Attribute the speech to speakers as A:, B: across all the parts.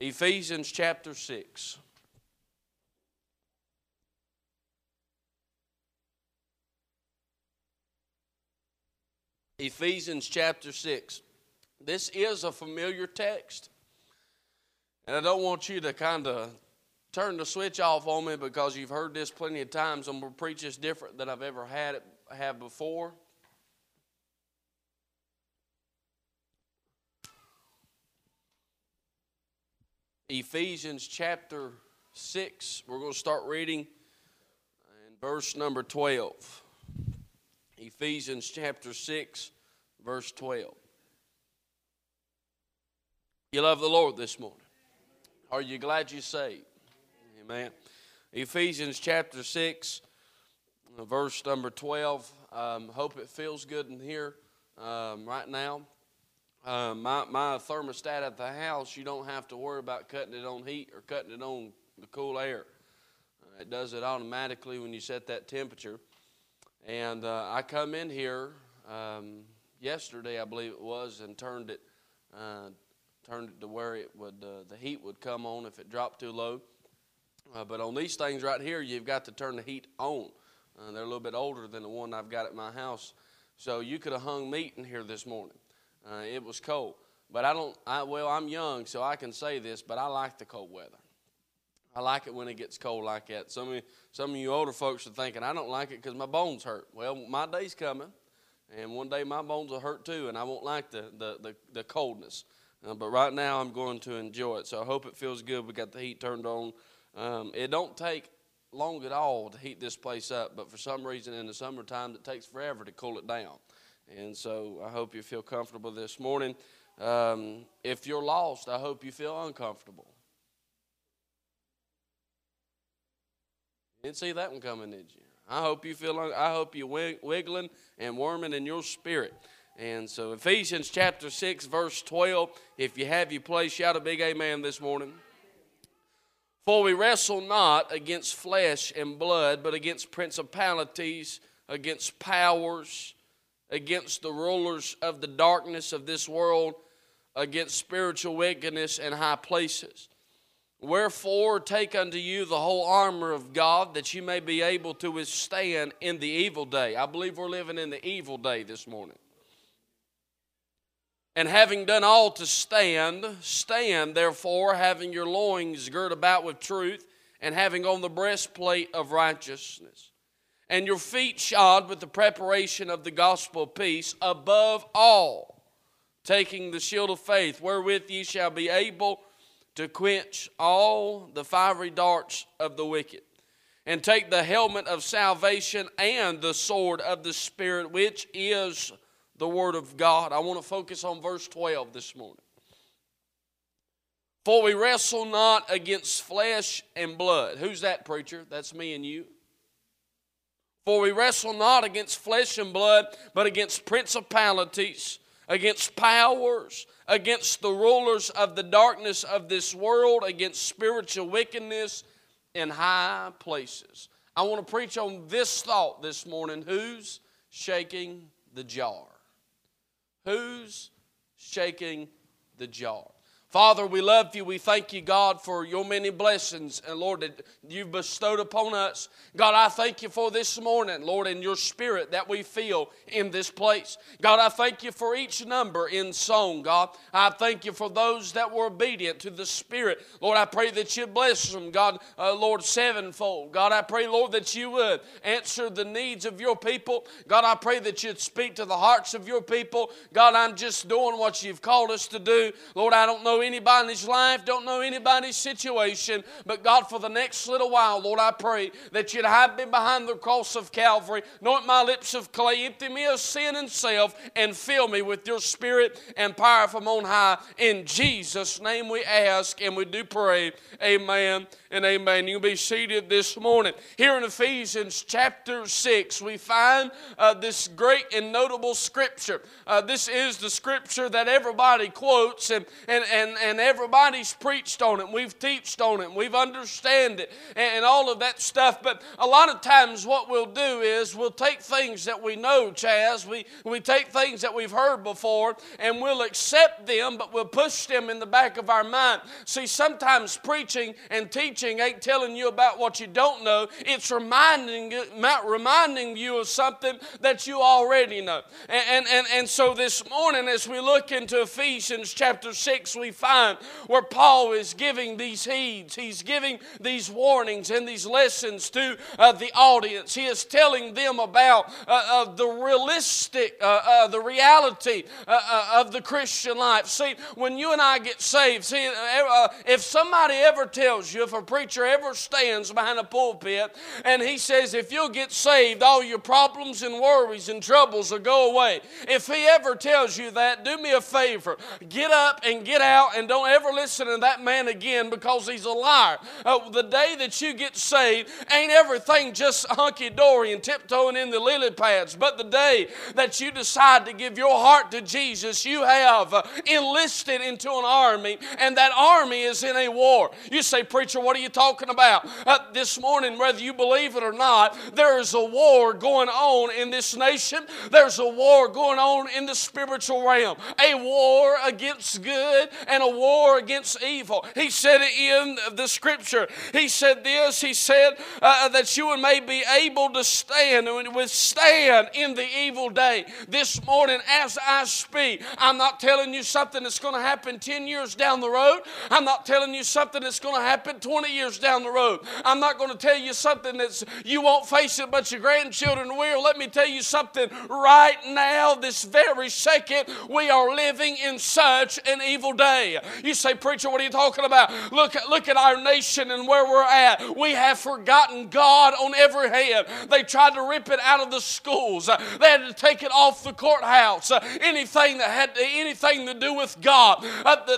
A: Ephesians chapter 6. Ephesians chapter 6. This is a familiar text. And I don't want you to kind of turn the switch off on me because you've heard this plenty of times. I'm going to preach this different than I've ever had it have before. Ephesians chapter 6. We're going to start reading in verse number 12. Ephesians chapter 6, verse 12. You love the Lord this morning. Are you glad you saved? Amen. Ephesians chapter 6, verse number 12. Um, hope it feels good in here um, right now. Uh, my, my thermostat at the house, you don't have to worry about cutting it on heat or cutting it on the cool air. Uh, it does it automatically when you set that temperature. And uh, I come in here um, yesterday, I believe it was, and turned it uh, turned it to where it would uh, the heat would come on if it dropped too low. But on these things right here, you've got to turn the heat on. They're a little bit older than the one I've got at my house, so you could have hung meat in here this morning. Uh, it was cold, but I don't. I, well, I'm young, so I can say this, but I like the cold weather. I like it when it gets cold like that. Some of some of you older folks are thinking I don't like it because my bones hurt. Well, my day's coming, and one day my bones will hurt too, and I won't like the the the, the coldness. Uh, but right now I'm going to enjoy it. So I hope it feels good. We got the heat turned on. Um, it don't take long at all to heat this place up, but for some reason in the summertime it takes forever to cool it down. And so I hope you feel comfortable this morning. Um, if you're lost, I hope you feel uncomfortable. Didn't see that one coming, did you? I hope you feel. I hope you wiggling and worming in your spirit. And so Ephesians chapter six, verse twelve. If you have your place, shout a big amen this morning. For we wrestle not against flesh and blood, but against principalities, against powers, against the rulers of the darkness of this world, against spiritual wickedness in high places. Wherefore, take unto you the whole armor of God, that you may be able to withstand in the evil day. I believe we're living in the evil day this morning. And having done all to stand, stand therefore, having your loins girt about with truth, and having on the breastplate of righteousness, and your feet shod with the preparation of the gospel of peace, above all, taking the shield of faith, wherewith ye shall be able to quench all the fiery darts of the wicked, and take the helmet of salvation and the sword of the Spirit, which is the Word of God. I want to focus on verse 12 this morning. For we wrestle not against flesh and blood. Who's that, preacher? That's me and you. For we wrestle not against flesh and blood, but against principalities, against powers, against the rulers of the darkness of this world, against spiritual wickedness in high places. I want to preach on this thought this morning who's shaking the jar? Who's shaking the jar? Father, we love you. We thank you, God, for your many blessings, and Lord, that you've bestowed upon us. God, I thank you for this morning, Lord, and your spirit that we feel in this place. God, I thank you for each number in song, God. I thank you for those that were obedient to the Spirit. Lord, I pray that you bless them, God, uh, Lord, sevenfold. God, I pray, Lord, that you would answer the needs of your people. God, I pray that you'd speak to the hearts of your people. God, I'm just doing what you've called us to do. Lord, I don't know anybody's life, don't know anybody's situation, but God, for the next little while, Lord, I pray that you'd hide me behind the cross of Calvary, anoint my lips of clay, empty me of sin and self, and fill me with your spirit and power from on high. In Jesus' name we ask and we do pray. Amen and amen. You'll be seated this morning. Here in Ephesians chapter 6, we find uh, this great and notable scripture. Uh, this is the scripture that everybody quotes, and, and, and and, and everybody's preached on it. We've teached on it. We've understand it and, and all of that stuff. But a lot of times what we'll do is we'll take things that we know, Chaz, we, we take things that we've heard before and we'll accept them, but we'll push them in the back of our mind. See, sometimes preaching and teaching ain't telling you about what you don't know. It's reminding, reminding you of something that you already know. And, and, and, and so this morning, as we look into Ephesians chapter 6, we find where Paul is giving these heeds, he's giving these warnings and these lessons to uh, the audience. He is telling them about uh, uh, the realistic, uh, uh, the reality of the Christian life. See, when you and I get saved, see, if somebody ever tells you, if a preacher ever stands behind a pulpit and he says, if you'll get saved, all your problems and worries and troubles will go away. If he ever tells you that, do me a favor. Get up and get out and don't ever listen to that man again because he's a liar. Uh, the day that you get saved, ain't everything just hunky dory and tiptoeing in the lily pads, but the day that you decide to give your heart to Jesus, you have uh, enlisted into an army, and that army is in a war. You say, Preacher, what are you talking about? Uh, this morning, whether you believe it or not, there is a war going on in this nation. There's a war going on in the spiritual realm. A war against good and a war against evil. He said it in the scripture. He said this, he said uh, that you may be able to stand and withstand in the evil day. This morning, as I speak, I'm not telling you something that's going to happen 10 years down the road. I'm not telling you something that's going to happen 20 years down the road. I'm not going to tell you something that's you won't face it, but your grandchildren will. Let me tell you something right now, this very second, we are living in such an evil day. You say, Preacher, what are you talking about? Look, look at our nation and where we're at. We have forgotten God on every hand. They tried to rip it out of the schools. They had to take it off the courthouse. Anything that had anything to do with God.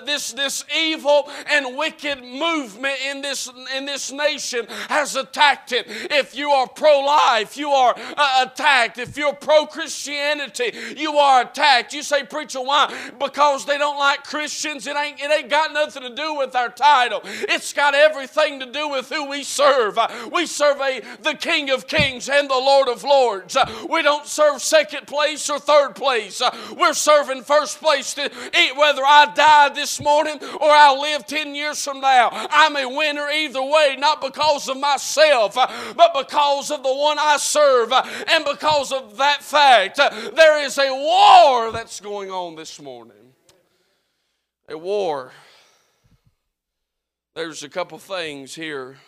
A: This, this evil and wicked movement in this, in this nation has attacked it. If you are pro life, you are uh, attacked. If you're pro Christianity, you are attacked. You say, Preacher, why? Because they don't like Christians. It it ain't got nothing to do with our title, it's got everything to do with who we serve. We serve a, the King of Kings and the Lord of Lords. We don't serve second place or third place. We're serving first place to eat whether I die this morning or I'll live 10 years from now. I'm a winner either way, not because of myself, but because of the one I serve. And because of that fact, there is a war that's going on this morning. A war. There's a couple things here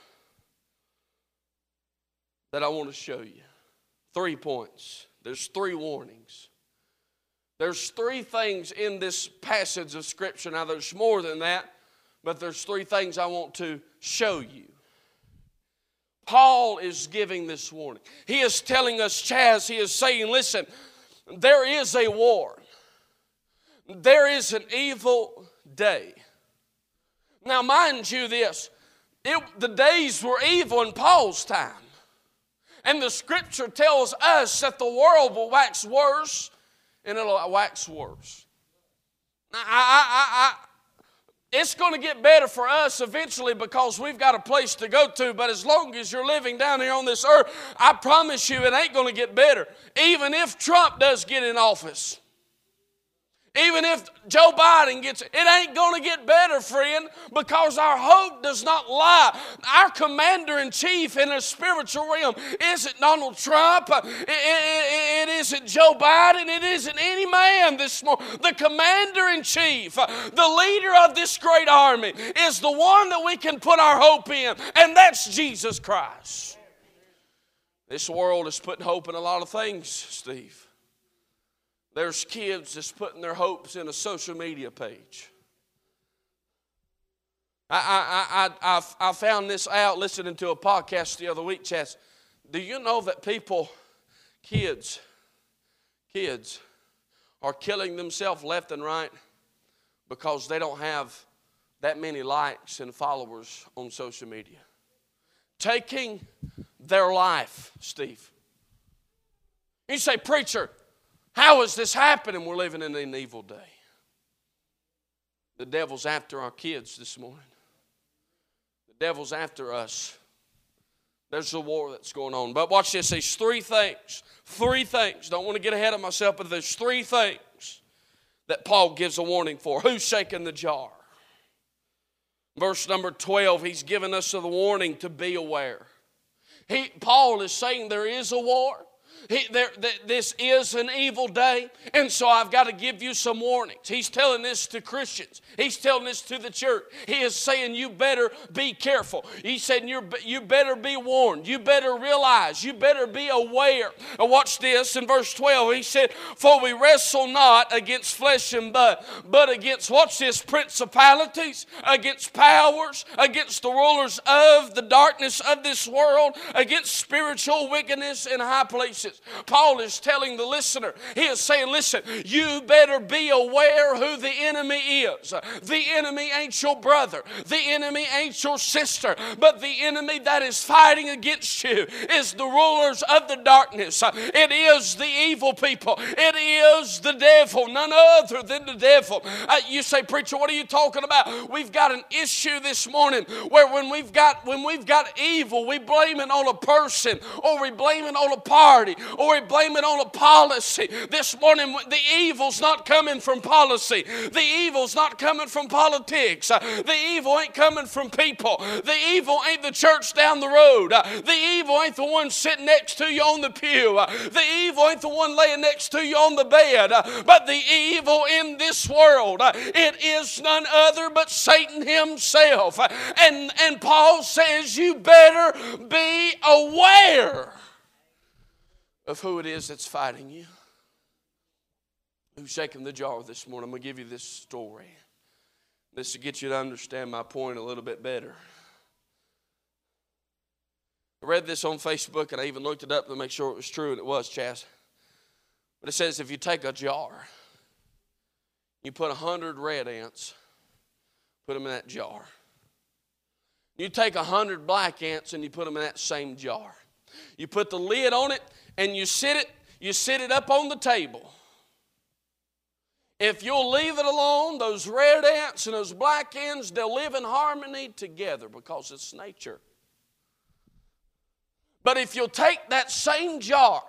A: that I want to show you. Three points. There's three warnings. There's three things in this passage of Scripture. Now, there's more than that, but there's three things I want to show you. Paul is giving this warning. He is telling us, Chaz, he is saying, listen, there is a war, there is an evil day. Now, mind you, this it, the days were evil in Paul's time. And the scripture tells us that the world will wax worse and it'll wax worse. Now, I, I, I, it's going to get better for us eventually because we've got a place to go to. But as long as you're living down here on this earth, I promise you it ain't going to get better. Even if Trump does get in office. Even if Joe Biden gets it, ain't going to get better, friend, because our hope does not lie. Our commander in chief in the spiritual realm isn't Donald Trump, it, it, it isn't Joe Biden, it isn't any man this morning. The commander in chief, the leader of this great army, is the one that we can put our hope in, and that's Jesus Christ. This world is putting hope in a lot of things, Steve. There's kids that's putting their hopes in a social media page. I, I, I, I, I found this out listening to a podcast the other week, Chess. Do you know that people, kids, kids, are killing themselves left and right because they don't have that many likes and followers on social media? Taking their life, Steve. You say, Preacher, how is this happening? We're living in an evil day. The devil's after our kids this morning. The devil's after us. There's a war that's going on. But watch this. These three things. Three things. Don't want to get ahead of myself, but there's three things that Paul gives a warning for. Who's shaking the jar? Verse number 12, he's given us the warning to be aware. He, Paul is saying there is a war. He, there, this is an evil day, and so I've got to give you some warnings. He's telling this to Christians. He's telling this to the church. He is saying, You better be careful. He said, you You better be warned. You better realize. You better be aware. Now, watch this in verse 12. He said, For we wrestle not against flesh and blood, but against, watch this, principalities, against powers, against the rulers of the darkness of this world, against spiritual wickedness in high places. Paul is telling the listener, he is saying, listen, you better be aware who the enemy is. The enemy ain't your brother, the enemy ain't your sister, but the enemy that is fighting against you is the rulers of the darkness. It is the evil people, it is the devil, none other than the devil. Uh, you say, preacher, what are you talking about? We've got an issue this morning where when we've got when we've got evil, we blame it on a person or we blame it on a party or we blame it on a policy. This morning, the evil's not coming from policy, the evil's not coming from politics, uh, the evil ain't coming from people, the evil ain't the church down the road, uh, the evil ain't the one sitting next to you on the pew, uh, the evil ain't the one laying next to you on the bed, but the evil in this world, it is none other but Satan himself. And, and Paul says, You better be aware of who it is that's fighting you. Who's shaking the jar this morning? I'm going to give you this story. This to get you to understand my point a little bit better. I read this on Facebook and I even looked it up to make sure it was true, and it was, Chaz. But it says if you take a jar, you put a hundred red ants, put them in that jar. You take a hundred black ants and you put them in that same jar. You put the lid on it and you sit it, you sit it up on the table. If you'll leave it alone, those red ants and those black ants, they'll live in harmony together because it's nature. But if you'll take that same jar,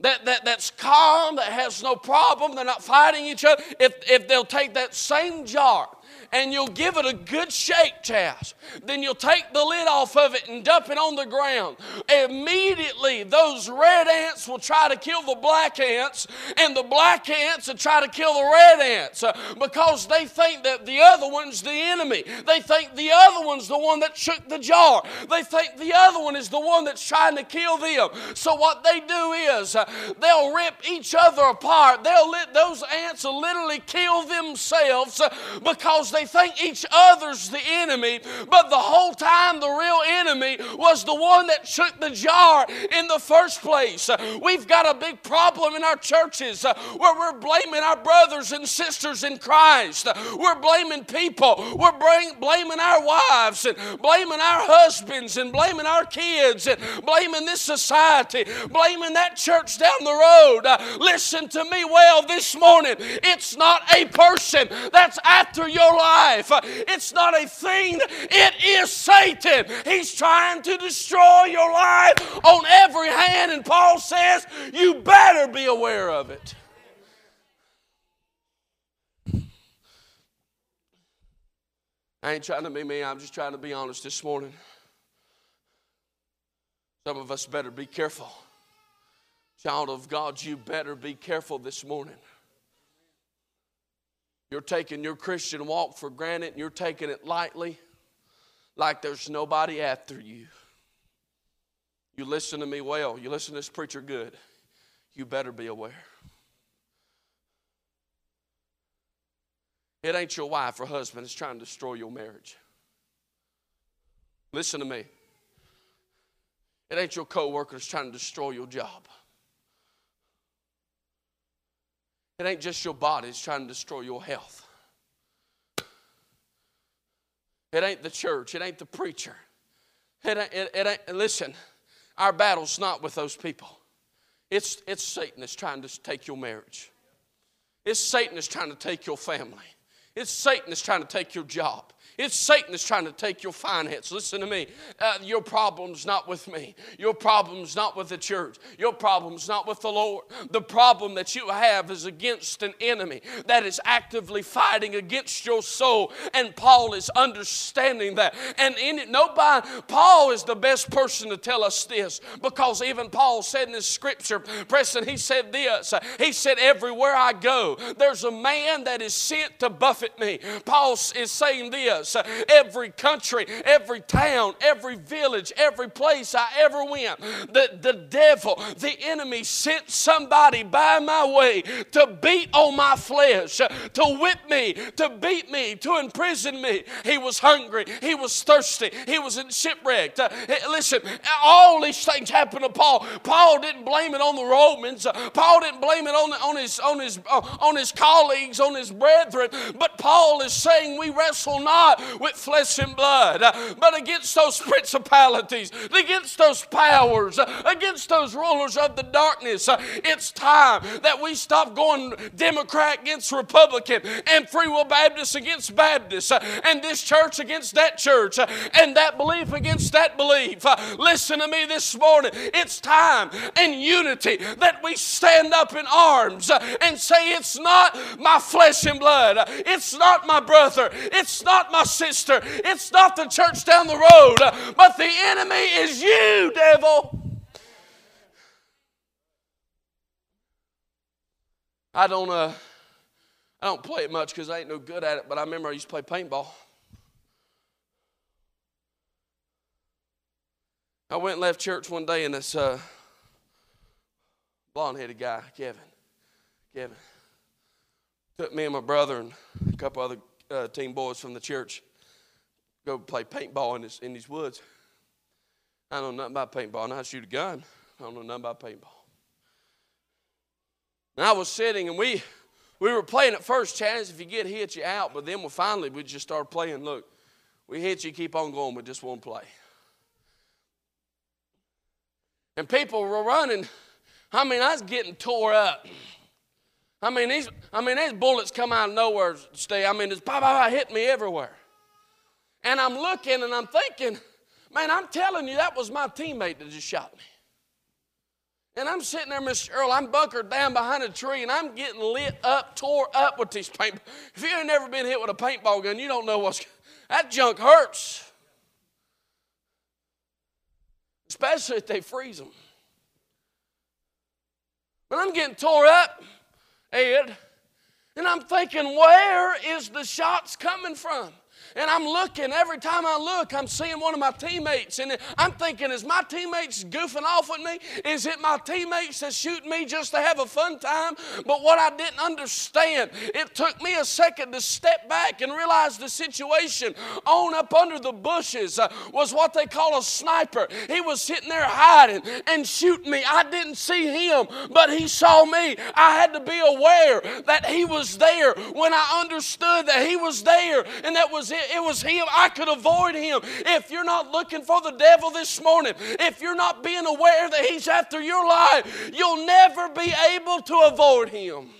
A: that, that, that's calm, that has no problem, they're not fighting each other, if, if they'll take that same jar and you'll give it a good shake, Chas. Then you'll take the lid off of it and dump it on the ground. Immediately, those red ants will try to kill the black ants, and the black ants will try to kill the red ants uh, because they think that the other one's the enemy. They think the other one's the one that shook the jar. They think the other one is the one that's trying to kill them. So, what they do is uh, they'll rip each other apart. They'll let, those ants literally kill themselves uh, because they think each other's the enemy, but the whole time the real enemy was the one that shook the jar in the first place. We've got a big problem in our churches uh, where we're blaming our brothers and sisters in Christ. We're blaming people. We're blaming our wives and blaming our husbands and blaming our kids and blaming this society, blaming that church down the road. Uh, listen to me well this morning. It's not a person that's after your life life. It's not a thing, it is Satan. He's trying to destroy your life on every hand, and Paul says, You better be aware of it. I ain't trying to be me, I'm just trying to be honest this morning. Some of us better be careful. Child of God, you better be careful this morning. You're taking your Christian walk for granted and you're taking it lightly, like there's nobody after you. You listen to me well. You listen to this preacher good. You better be aware. It ain't your wife or husband that's trying to destroy your marriage. Listen to me. It ain't your coworker that's trying to destroy your job. It ain't just your body, it's trying to destroy your health. It ain't the church, it ain't the preacher. It ain't, it, it ain't, listen, our battle's not with those people. It's, it's Satan that's trying to take your marriage. It's Satan that's trying to take your family. It's Satan that's trying to take your job. It's Satan that's trying to take your finance. Listen to me. Uh, your problem's not with me. Your problem's not with the church. Your problem's not with the Lord. The problem that you have is against an enemy that is actively fighting against your soul. And Paul is understanding that. And in it, nobody, Paul is the best person to tell us this because even Paul said in his scripture, Preston, he said this. He said, Everywhere I go, there's a man that is sent to buffet me. Paul is saying this every country, every town, every village, every place I ever went, the, the devil, the enemy sent somebody by my way to beat on my flesh, to whip me, to beat me, to imprison me. He was hungry, he was thirsty, he was in shipwrecked. Uh, listen, all these things happened to Paul. Paul didn't blame it on the Romans. Paul didn't blame it on, on his on his uh, on his colleagues, on his brethren. But Paul is saying we wrestle not with flesh and blood, uh, but against those principalities, against those powers, uh, against those rulers of the darkness. Uh, it's time that we stop going Democrat against Republican and Free Will Baptist against Baptist and this church against that church and that belief against that belief. Listen to me this morning. It's time in unity that we stand up in arms and say, It's not my flesh and blood, it's not my brother, it's not my sister. It's not the church down the road, but the enemy is you, devil. I don't uh I don't play it much because I ain't no good at it, but I remember I used to play paintball. I went and left church one day and this uh, blonde headed guy, Kevin, Kevin, took me and my brother and a couple other uh, team boys from the church go play paintball in, this, in these woods. I don't know nothing about paintball. I know how to shoot a gun. I don't know nothing about paintball. And I was sitting and we we were playing at first, chance if you get hit, you out. But then we finally we just started playing. Look, we hit you, keep on going, but just won't play. And people were running. I mean, I was getting tore up. I mean, these, I mean, these bullets come out of nowhere. Stay. I mean, it's bah, bah, bah, hit me everywhere. And I'm looking and I'm thinking, man, I'm telling you, that was my teammate that just shot me. And I'm sitting there, Miss Earl, I'm bunkered down behind a tree and I'm getting lit up, tore up with these paint. If you ain't never been hit with a paintball gun, you don't know what's that junk hurts. Especially if they freeze them. But I'm getting tore up. And I'm thinking, where is the shots coming from? And I'm looking, every time I look, I'm seeing one of my teammates. And I'm thinking, is my teammates goofing off with me? Is it my teammates that shooting me just to have a fun time? But what I didn't understand, it took me a second to step back and realize the situation on up under the bushes uh, was what they call a sniper. He was sitting there hiding and shooting me. I didn't see him, but he saw me. I had to be aware that he was there when I understood that he was there and that was it it was him. I could avoid him. If you're not looking for the devil this morning, if you're not being aware that he's after your life, you'll never be able to avoid him.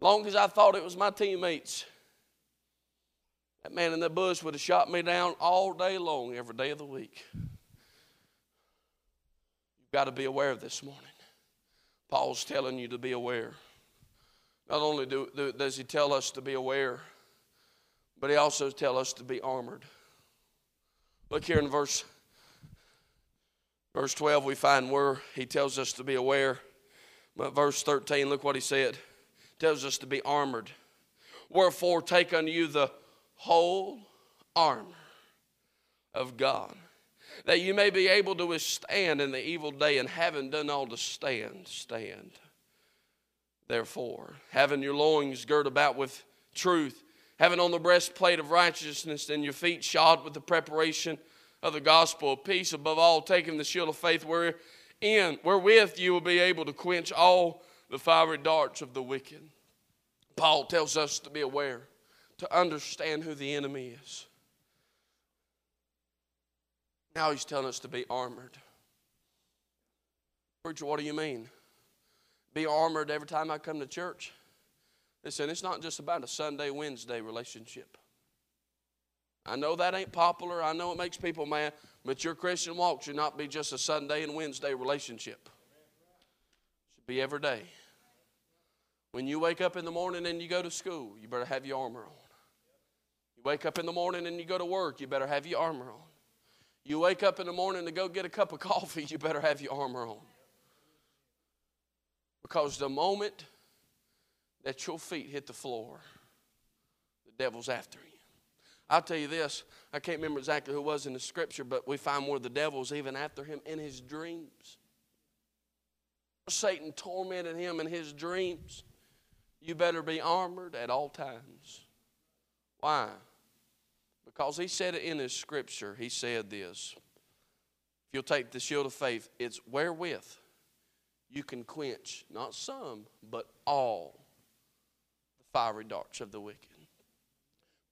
A: Long as I thought it was my teammates, that man in the bush would have shot me down all day long, every day of the week. You've got to be aware this morning. Paul's telling you to be aware. Not only do, do, does he tell us to be aware, but he also tells us to be armored. Look here in verse verse 12 we find where he tells us to be aware. But verse 13, look what he said. tells us to be armored. Wherefore take unto you the whole armor of God, that you may be able to withstand in the evil day, and having done all to stand, stand. Therefore, having your loins girt about with truth, having on the breastplate of righteousness, and your feet shod with the preparation of the gospel of peace, above all, taking the shield of faith, wherein, wherewith you will be able to quench all the fiery darts of the wicked. Paul tells us to be aware, to understand who the enemy is. Now he's telling us to be armored. Preacher, what do you mean? Be armored every time I come to church. Listen, it's not just about a Sunday, Wednesday relationship. I know that ain't popular. I know it makes people mad, but your Christian walk should not be just a Sunday and Wednesday relationship. It should be every day. When you wake up in the morning and you go to school, you better have your armor on. You wake up in the morning and you go to work, you better have your armor on. You wake up in the morning to go get a cup of coffee, you better have your armor on. Because the moment that your feet hit the floor, the devil's after you. I'll tell you this, I can't remember exactly who was in the scripture, but we find where the devil's even after him in his dreams. Satan tormented him in his dreams. You better be armored at all times. Why? Because he said it in his scripture. He said this. If you'll take the shield of faith, it's wherewith you can quench not some, but all the fiery darts of the wicked.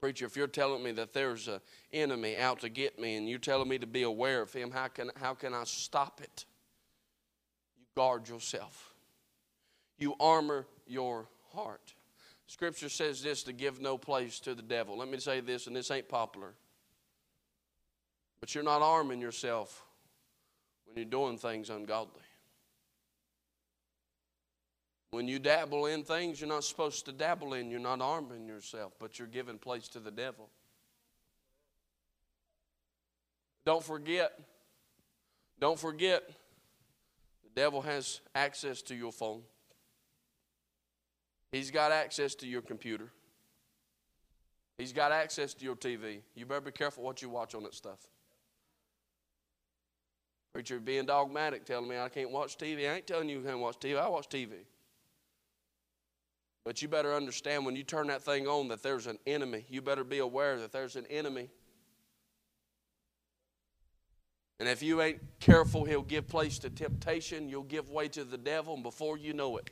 A: Preacher, if you're telling me that there's an enemy out to get me and you're telling me to be aware of him, how can, how can I stop it? You guard yourself, you armor your heart. Scripture says this to give no place to the devil. Let me say this, and this ain't popular. But you're not arming yourself when you're doing things ungodly. When you dabble in things you're not supposed to dabble in, you're not arming yourself, but you're giving place to the devil. Don't forget, don't forget, the devil has access to your phone. He's got access to your computer. He's got access to your TV. You better be careful what you watch on that stuff. Preacher being dogmatic, telling me I can't watch TV. I ain't telling you you can't watch TV. I watch TV. But you better understand when you turn that thing on that there's an enemy. You better be aware that there's an enemy. And if you ain't careful, he'll give place to temptation. You'll give way to the devil, and before you know it,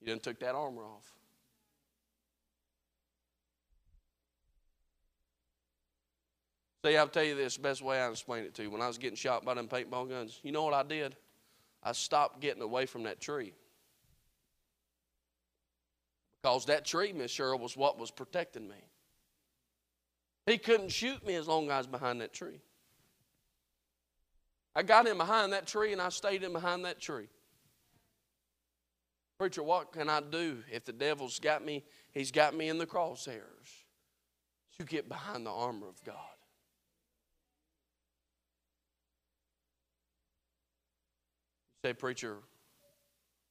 A: you done took that armor off. See, I'll tell you this best way I can explain it to you. When I was getting shot by them paintball guns, you know what I did? I stopped getting away from that tree. Because that tree, Miss Cheryl, was what was protecting me. He couldn't shoot me as long as I was behind that tree. I got in behind that tree and I stayed in behind that tree. Preacher, what can I do if the devil's got me? He's got me in the crosshairs. You get behind the armor of God. You say, Preacher,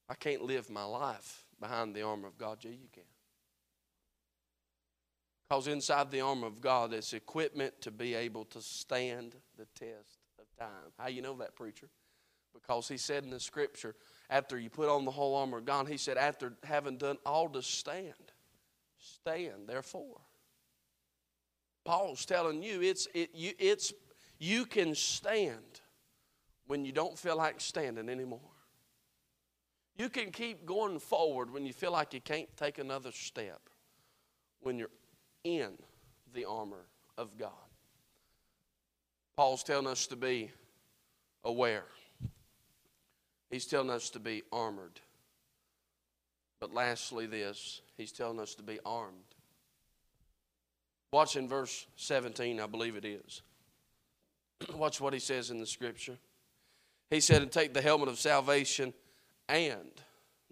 A: I can't live my life behind the armor of God. Yeah, you can. Because inside the armor of God is equipment to be able to stand the test of time. How you know that, preacher? Because he said in the scripture, after you put on the whole armor of God, he said, after having done all to stand, stand therefore. Paul's telling you it's it you it's you can stand when you don't feel like standing anymore. You can keep going forward when you feel like you can't take another step. When you're in the armor of God. Paul's telling us to be aware. He's telling us to be armored. But lastly, this, he's telling us to be armed. Watch in verse 17, I believe it is. Watch what he says in the scripture. He said, And take the helmet of salvation and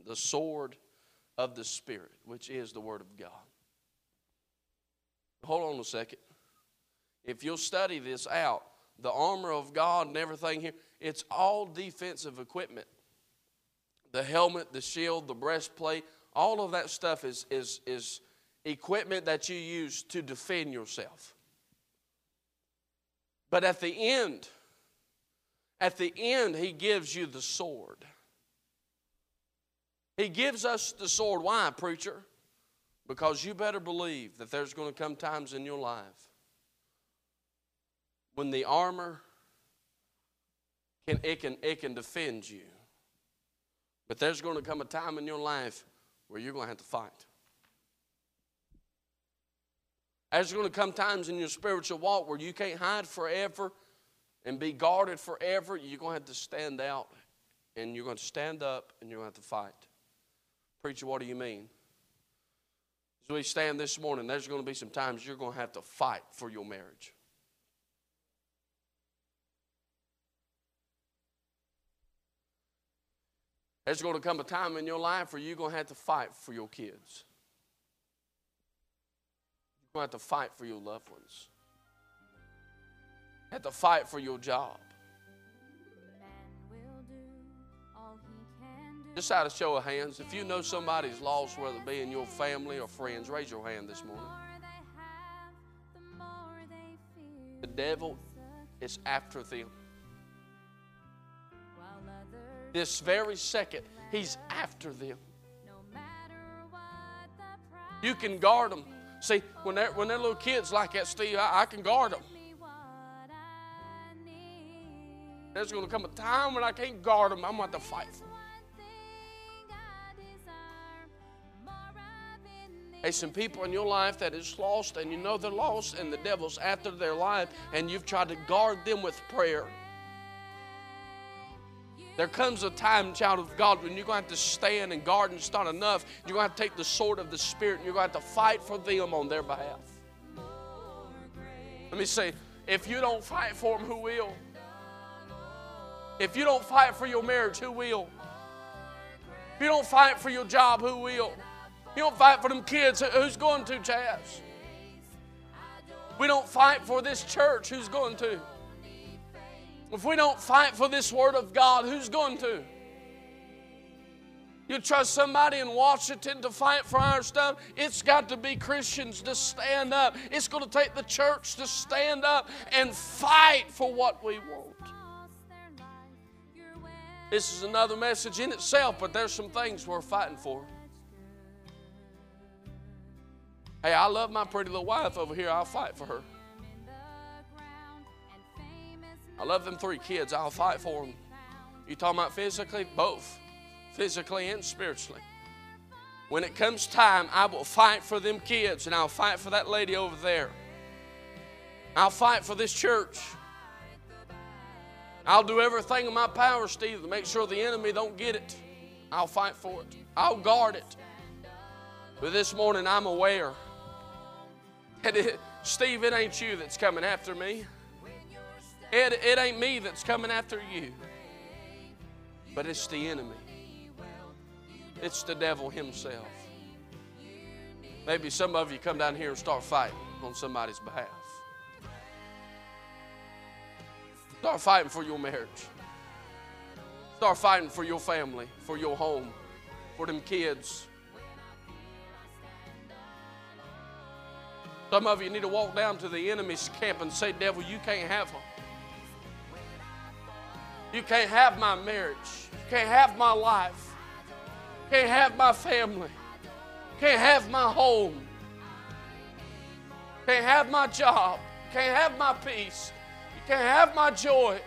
A: the sword of the Spirit, which is the Word of God. Hold on a second. If you'll study this out, the armor of God and everything here, it's all defensive equipment. The helmet, the shield, the breastplate, all of that stuff is, is, is equipment that you use to defend yourself. But at the end, at the end, he gives you the sword. He gives us the sword. Why, preacher? Because you better believe that there's going to come times in your life when the armor can it can it can defend you. But there's going to come a time in your life where you're going to have to fight. There's going to come times in your spiritual walk where you can't hide forever and be guarded forever. You're going to have to stand out and you're going to stand up and you're going to have to fight. Preacher, what do you mean? As we stand this morning, there's going to be some times you're going to have to fight for your marriage. There's going to come a time in your life where you're going to have to fight for your kids. You're going to have to fight for your loved ones. Have to fight for your job. Just out of show of hands, if you know somebody's lost, whether it be in your family or friends, raise your hand this morning. The devil is after them. This very second, he's after them. You can guard them. See, when they're, when they're little kids like that, Steve, I, I can guard them. There's going to come a time when I can't guard them. I'm going to have to fight for them. There's some people in your life that is lost, and you know they're lost, and the devil's after their life, and you've tried to guard them with prayer. There comes a time, child of God, when you're going to have to stand and guard and it's not enough. You're going to have to take the sword of the Spirit and you're going to have to fight for them on their behalf. Let me say, if you don't fight for them, who will? If you don't fight for your marriage, who will? If you don't fight for your job, who will? You don't fight for them kids, who's going to, Chaz? We don't fight for this church, who's going to? If we don't fight for this Word of God, who's going to? You trust somebody in Washington to fight for our stuff? It's got to be Christians to stand up. It's going to take the church to stand up and fight for what we want. This is another message in itself, but there's some things we're fighting for. Hey, I love my pretty little wife over here. I'll fight for her. I love them three kids. I'll fight for them. You talking about physically? Both. Physically and spiritually. When it comes time, I will fight for them kids and I'll fight for that lady over there. I'll fight for this church. I'll do everything in my power, Steve, to make sure the enemy don't get it. I'll fight for it. I'll guard it. But this morning I'm aware it, Steve, it ain't you that's coming after me. It, it ain't me that's coming after you, but it's the enemy. It's the devil himself. Maybe some of you come down here and start fighting on somebody's behalf. Start fighting for your marriage. Start fighting for your family, for your home, for them kids. Some of you need to walk down to the enemy's camp and say, Devil, you can't have them. You can't have my marriage. You can't have my life. You can't have my family. You can't have my home. You can't have my job. You can't have my peace. You can't have my joy.